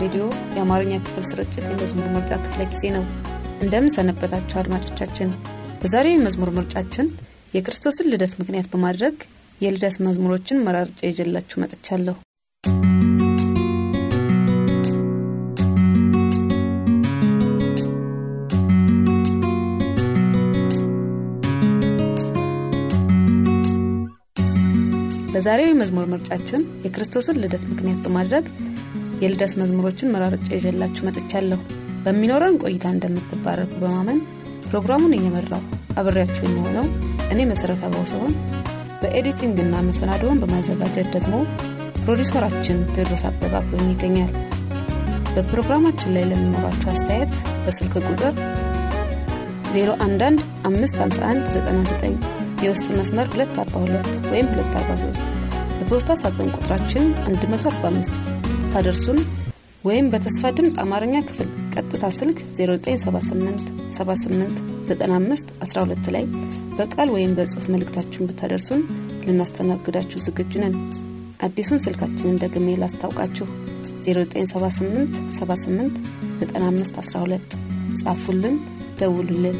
ሬዲዮ የአማርኛ ክፍል ስርጭት የመዝሙር ምርጫ ክፍለ ጊዜ ነው። እንደምን ሰነበታችሁ አድማጮቻችን። በዛሬው የመዝሙር ምርጫችን የክርስቶስን ልደት ምክንያት በማድረግ የልደት መዝሙሮችን መራርጬ ይዤላችሁ መጥቻለሁ። በዛሬው የመዝሙር ምርጫችን የክርስቶስን ልደት ምክንያት በማድረግ የልደት መዝሙሮችን መራርጬ ይዤላችሁ መጥቻለሁ። በሚኖረን ቆይታ እንደምትባረኩ በማመን ፕሮግራሙን እየመራው አብሬያችሁ የሚሆነው እኔ መሠረት አበው ሲሆን በ editing ና መሰናዶውን በማዘጋጀት ደግሞ ፕሮዲውሰራችን ቴዎድሮስ አበባ ይገኛል። በፕሮግራማችን ላይ ለሚኖራችሁ አስተያየት በስልክ ቁጥር 011 551 የውስጥ መስመር 242 ወይም 243 በፖስታ ሳጥን ቁጥራችን 145 ታደርሱን ወይም በተስፋ ድምፅ አማርኛ ክፍል ቀጥታ ስልክ 0978 78 95 12 ላይ በቃል ወይም በጽሑፍ መልእክታችሁን ብታደርሱን ልናስተናግዳችሁ ዝግጁ ነን። አዲሱን ስልካችንን ደግሜ ላስታውቃችሁ 0978 78 95 12 ጻፉልን፣ ደውሉልን።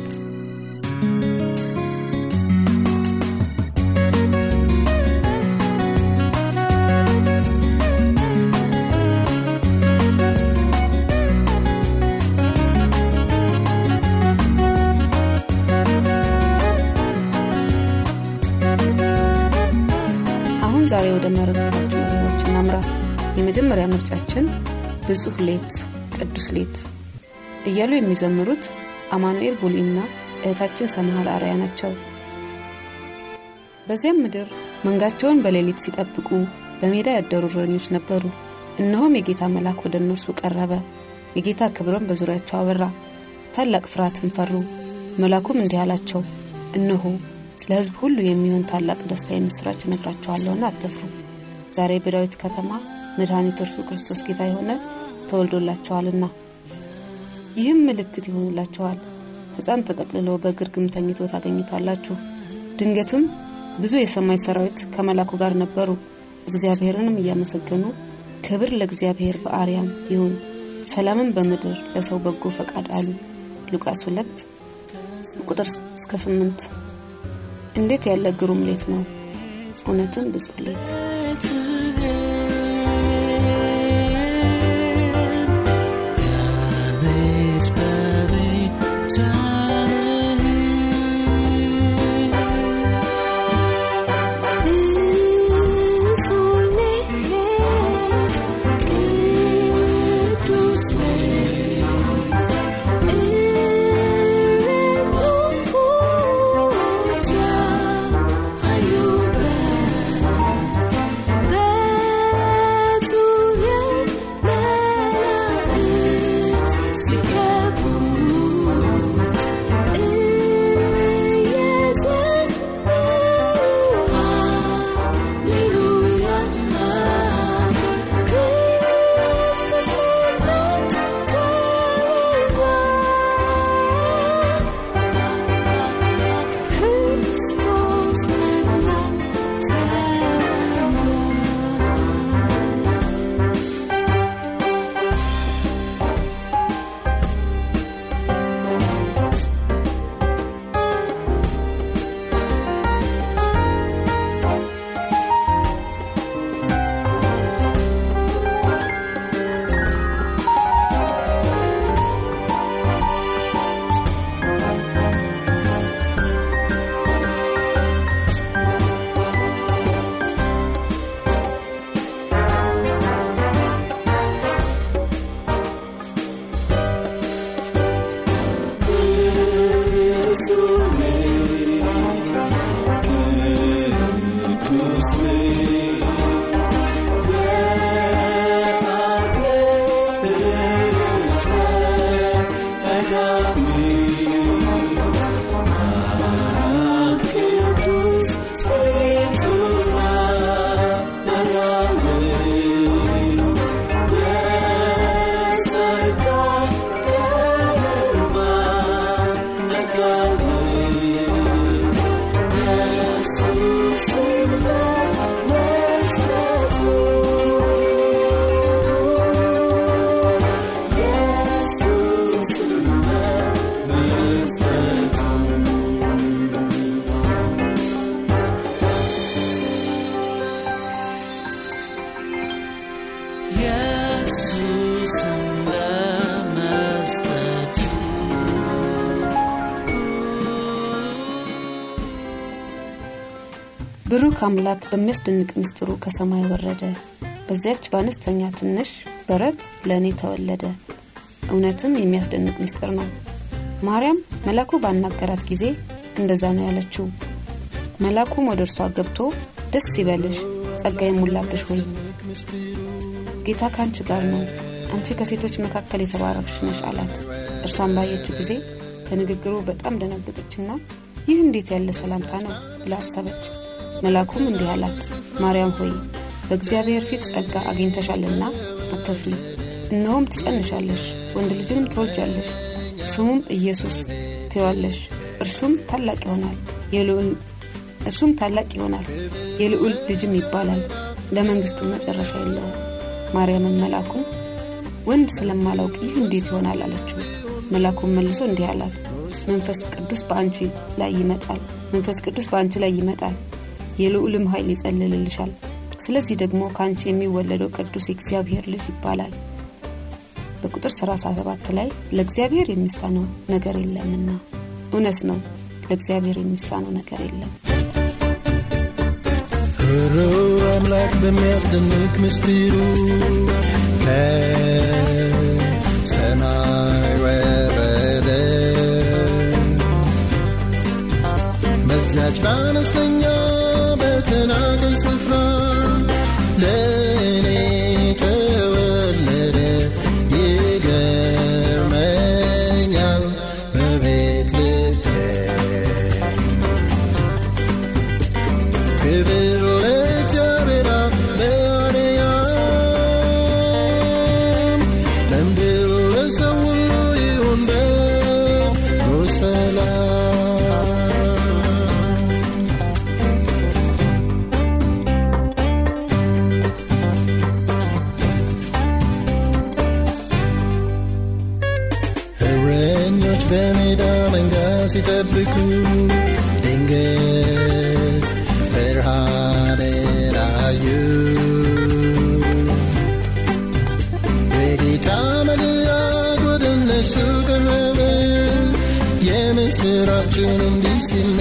የመጀመሪያ ምርጫችን ብጹህ ሌት ቅዱስ ሌት እያሉ የሚዘምሩት አማኑኤል ቡሊና እህታችን ሰምሃል አርያ ናቸው። በዚያም ምድር መንጋቸውን በሌሊት ሲጠብቁ በሜዳ ያደሩ እረኞች ነበሩ። እነሆም የጌታ መልአክ ወደ እነርሱ ቀረበ፣ የጌታ ክብርም በዙሪያቸው አበራ፣ ታላቅ ፍርሃትን ፈሩ። መልአኩም እንዲህ አላቸው፣ እነሆ ስለ ሕዝብ ሁሉ የሚሆን ታላቅ ደስታ የምስራች እነግራችኋለሁና አትፍሩ። ዛሬ በዳዊት ከተማ መድኃኒት እርሱ ክርስቶስ ጌታ የሆነ ተወልዶላችኋልና። ይህም ምልክት ይሆንላችኋል፣ ሕፃን ተጠቅልሎ በግርግም ተኝቶ ታገኙታላችሁ። ድንገትም ብዙ የሰማይ ሰራዊት ከመላኩ ጋር ነበሩ፣ እግዚአብሔርንም እያመሰገኑ ክብር ለእግዚአብሔር በአርያም ይሁን፣ ሰላምን በምድር ለሰው በጎ ፈቃድ አሉ። ሉቃስ 2 ቁጥር እስከ 8 እንዴት ያለ ግሩም ሌት ነው! እውነትም ብጹህ ሌት። አምላክ በሚያስደንቅ ምስጢሩ ከሰማይ ወረደ። በዚያች በአነስተኛ ትንሽ በረት ለእኔ ተወለደ። እውነትም የሚያስደንቅ ምስጢር ነው። ማርያም መላኩ ባናገራት ጊዜ እንደዛ ነው ያለችው። መላኩም ወደ እርሷ ገብቶ ደስ ይበልሽ ጸጋ የሞላብሽ ወይ? ጌታ ከአንቺ ጋር ነው። አንቺ ከሴቶች መካከል የተባረክሽ ነሽ አላት። እርሷን ባየችው ጊዜ ከንግግሩ በጣም ደነገጠችና ይህ እንዴት ያለ ሰላምታ ነው ብላ አሰበች መላኩም እንዲህ አላት ማርያም ሆይ በእግዚአብሔር ፊት ጸጋ አግኝተሻልና አትፍሪ። እነሆም ትጸንሻለሽ ወንድ ልጅንም ትወልጃለሽ ስሙም ኢየሱስ ትዋለሽ እርሱም ታላቅ ይሆናል እርሱም ታላቅ ይሆናል የልዑል ልጅም ይባላል። ለመንግስቱ መጨረሻ የለውም። ማርያምን መላኩን ወንድ ስለማላውቅ ይህ እንዴት ይሆናል? አለችው። መላኩን መልሶ እንዲህ አላት መንፈስ ቅዱስ በአንቺ ላይ ይመጣል መንፈስ ቅዱስ በአንቺ ላይ ይመጣል የልዑልም ኃይል ይጸልልልሻል። ስለዚህ ደግሞ ከአንቺ የሚወለደው ቅዱስ የእግዚአብሔር ልጅ ይባላል። በቁጥር 37 ላይ ለእግዚአብሔር የሚሳነው ነገር የለምና። እውነት ነው ለእግዚአብሔር የሚሳነው ነገር የለም። ሮ አምላክ በሚያስደንቅ ምስጢሩ ከሰማይ ወረደ። በዚያች በአነስተኛ በተናቀ ስፍራ ለእኔ እንዲህ ሲል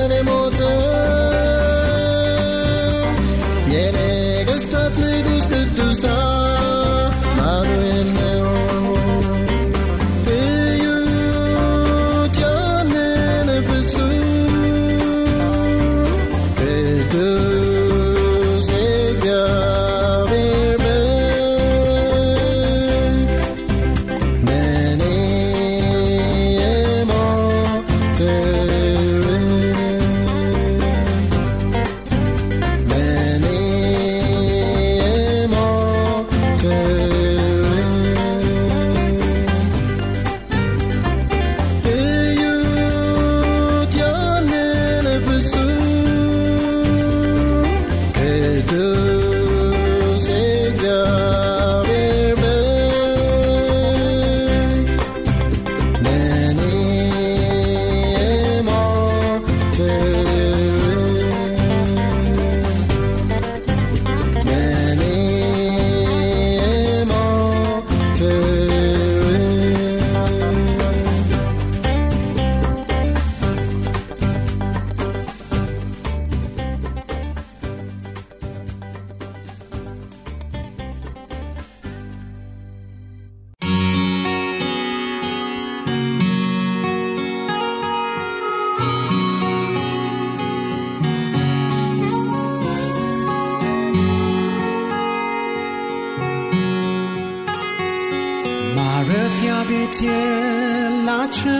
ቤት የላቸው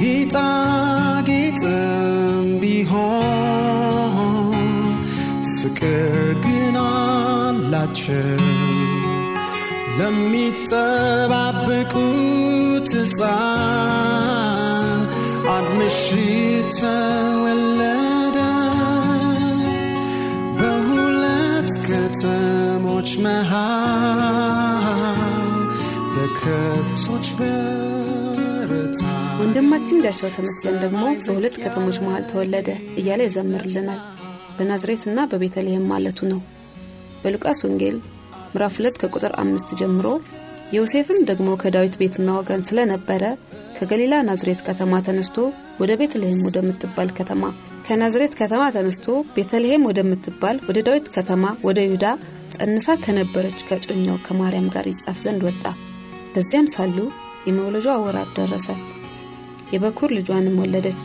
ጌጣጌጥም ቢሆን ፍቅር ግን አላቸው ለሚጠባበቁት ሕፃን አንድ በሁለት ከተሞች መሃል በከብቶች በረታ ወንድማችን ጋሻው ተመስገን ደግሞ በሁለት ከተሞች መሃል ተወለደ። እያለ ይዘምርልናል በናዝሬትና በቤተልሔም ማለቱ ነው። በሉቃስ ወንጌል ምዕራፍ 2 ከቁጥር አምስት ጀምሮ ዮሴፍም ደግሞ ከዳዊት ቤትና ወገን ስለነበረ ከገሊላ ናዝሬት ከተማ ተነስቶ ወደ ቤተልሔም ወደምትባል ከተማ ከናዝሬት ከተማ ተነስቶ ቤተልሔም ወደምትባል ወደ ዳዊት ከተማ ወደ ይሁዳ ጸንሳ ከነበረች ከጮኛው ከማርያም ጋር ይጻፍ ዘንድ ወጣ። በዚያም ሳሉ የመውለጇ ወራት ደረሰ የበኩር ልጇንም ወለደች።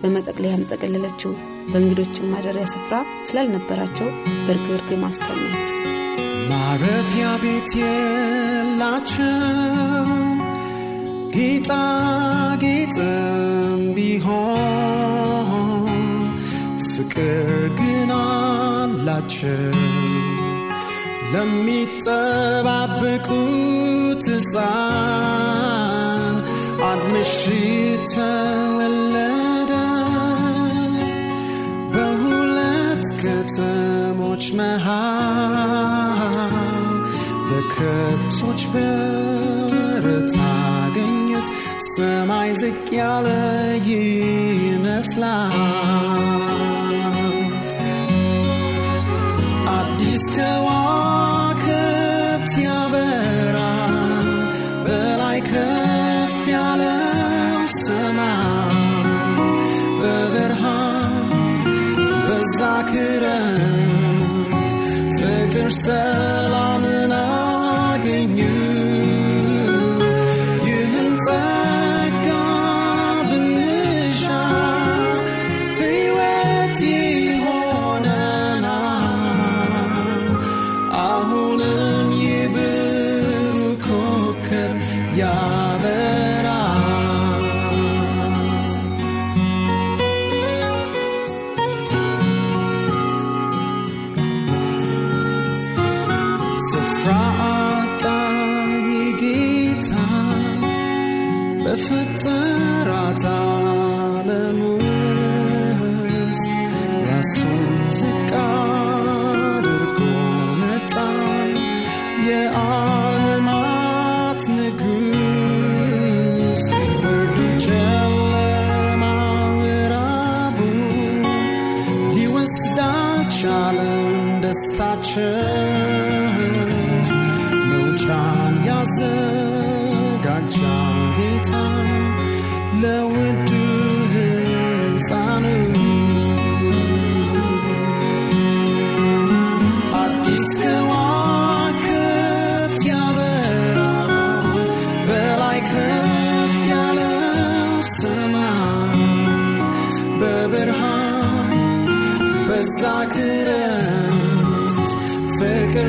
በመጠቅለያም ጠቀለለችው። በእንግዶችም ማደሪያ ስፍራ ስላልነበራቸው በርግርግም አስተኛችው። ማረፊያ ቤት የላቸው ጌጣጌጥም ቢሆን ፍቅር ግን አላቸው። ለሚጠባበቁት ሕፃን አንድ ምሽት ተወለደ። በሁለት ከተሞች መሃል በከብቶች በረት አገኙት ሰማይ ዝቅ ያለ ይመስላል አዲስ ከዋክብት ያበራ ከፍ ያለው ስፍራ አጣ ጌታ በፈጠራት ዓለም ውስጥ ራሱን ዝቅ አድርጎ መጣ። የዓለማት ንጉሥ ብርዱ ጨለማ ምዕራቡ ደስታችን በዛ ክረምት ፍቅር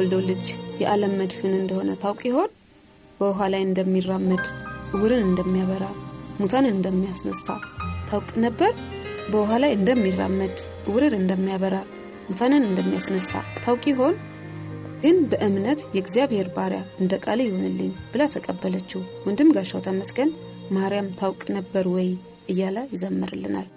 የምትወልደው ልጅ የዓለም መድህን እንደሆነ ታውቅ ይሆን? በውኃ ላይ እንደሚራመድ እውርን እንደሚያበራ ሙታንን እንደሚያስነሳ ታውቅ ነበር? በውኃ ላይ እንደሚራመድ እውርን እንደሚያበራ ሙታንን እንደሚያስነሳ ታውቅ ይሆን? ግን በእምነት የእግዚአብሔር ባሪያ እንደ ቃል ይሁንልኝ ብላ ተቀበለችው። ወንድም ጋሻው ተመስገን ማርያም ታውቅ ነበር ወይ እያለ ይዘምርልናል።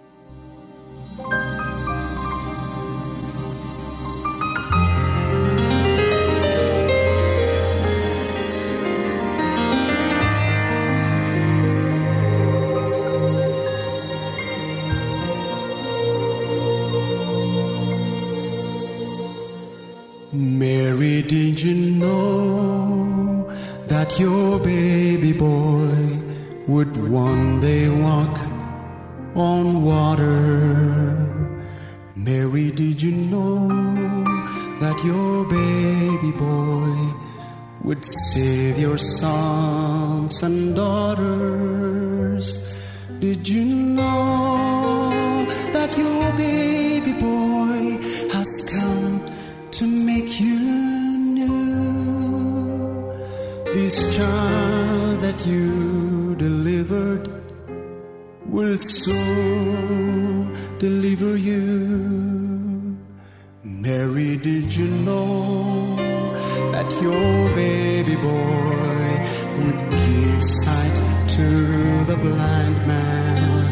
This child that you delivered will soon deliver you. Mary, did you know that your baby boy would give sight to the blind man?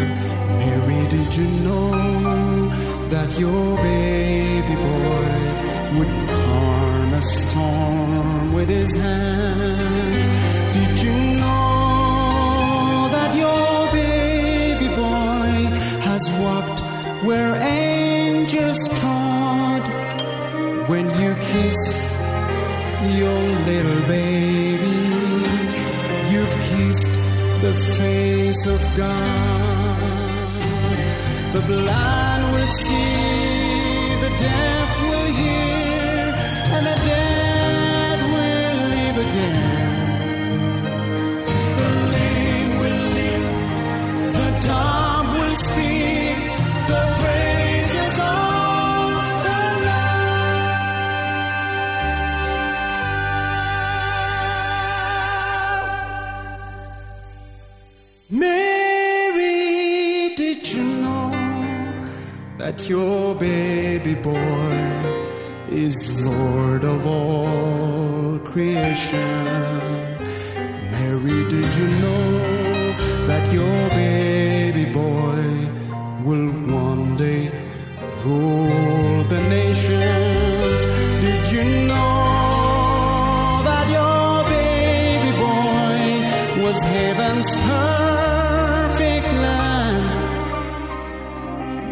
Mary, did you know that your baby boy would calm a storm with his hand? Where angels trod? When you kiss your little baby, you've kissed the face of God. The blind will see,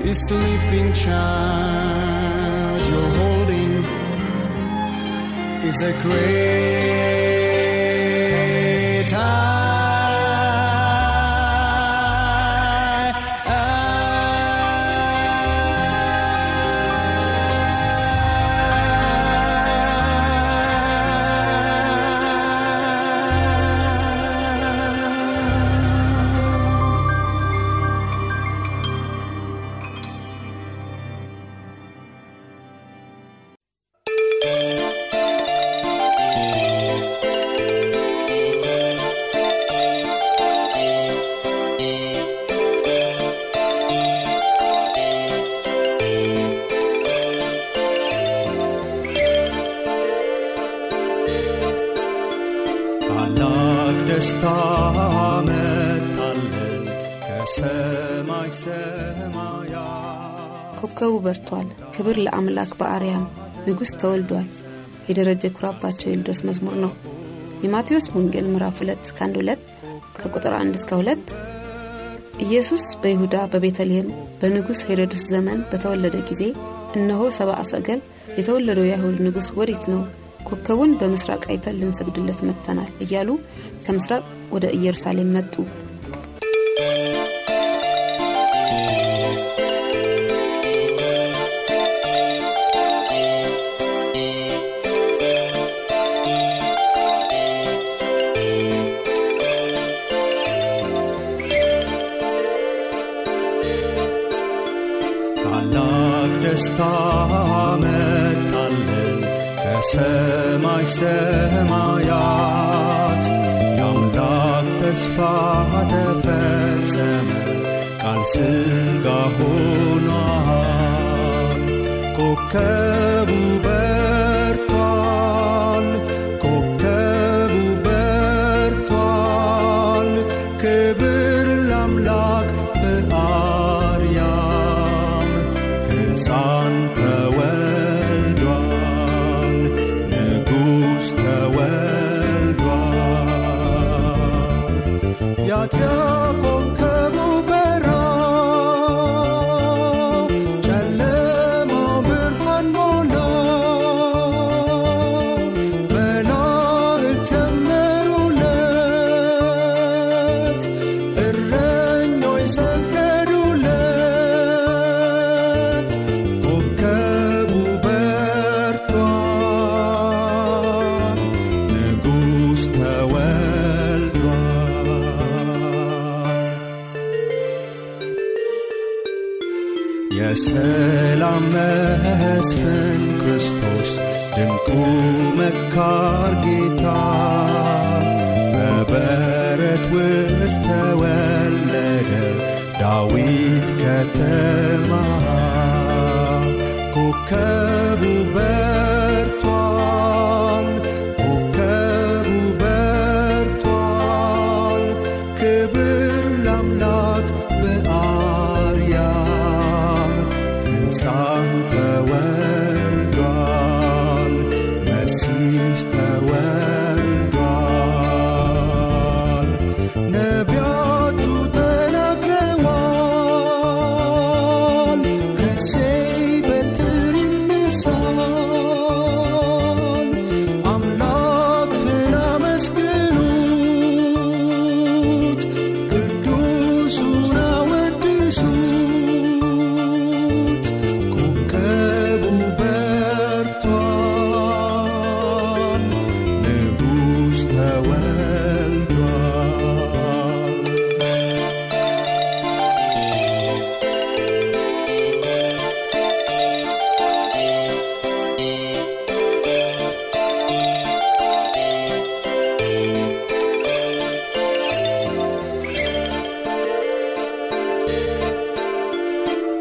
The sleeping child you're holding is a great ታላቅ ደስታ መጣለን ከሰማይ ሰማያት ኮከቡ በርቷል፣ ክብር ለአምላክ በአርያም ንጉሥ ተወልዷል። የደረጀ ኩራባቸው የልደት መዝሙር ነው። የማቴዎስ ወንጌል ምዕራፍ 2 ከአንድ 2 ከቁጥር 1 እስከ 2 ኢየሱስ በይሁዳ በቤተልሔም በንጉሥ ሄሮድስ ዘመን በተወለደ ጊዜ እነሆ ሰብአ ሰገል የተወለደው የአይሁድ ንጉሥ ወዴት ነው? ኮከቡን በምስራቅ አይተን ልንሰግድለት መጥተናል እያሉ ከምስራቅ ወደ ኢየሩሳሌም መጡ። ታላቅ ደስታ መጣለን በሰማይ ሰማያት የአምላክ ተስፋ ተፈጸመ ቃል ሥጋ ሆኗል። ኮከቡ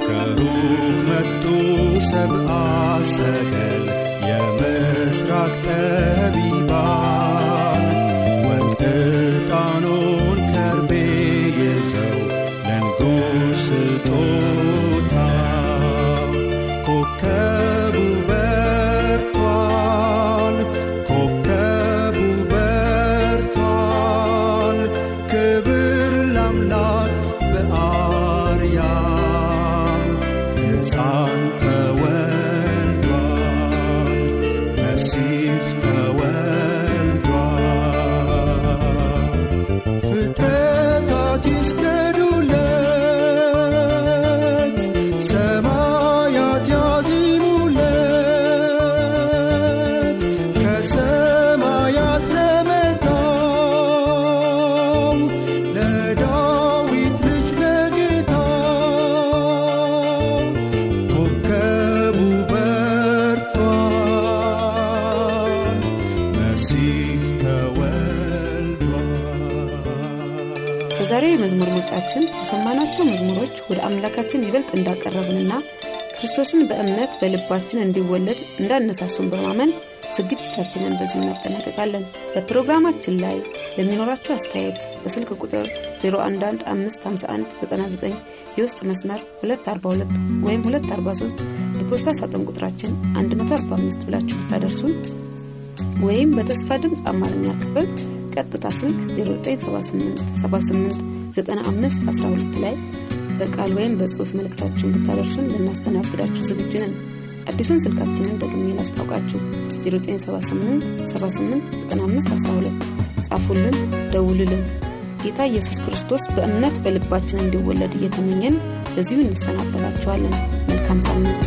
ከሩቅ መጡ ሰብአ ሰገል ወደ አምላካችን ይበልጥ እንዳቀረብንና ክርስቶስን በእምነት በልባችን እንዲወለድ እንዳነሳሱን በማመን ዝግጅታችንን በዚሁ እናጠናቀቃለን። በፕሮግራማችን ላይ ለሚኖራቸው አስተያየት በስልክ ቁጥር 01155199 የውስጥ መስመር 242 ወይም 243 የፖስታ ሳጥን ቁጥራችን 145 ብላችሁ ብታደርሱን ወይም በተስፋ ድምፅ አማርኛ ክፍል ቀጥታ ስልክ 0978789512 ላይ በቃል ወይም በጽሑፍ መልእክታችሁን ብታደርሱን ልናስተናግዳችሁ ዝግጁ ነን። አዲሱን ስልካችንን ደግሜ ላስታውቃችሁ። 0978789512 ጻፉልን ደውሉልን። ጌታ ኢየሱስ ክርስቶስ በእምነት በልባችን እንዲወለድ እየተመኘን በዚሁ እንሰናበታችኋለን። መልካም ሳምንት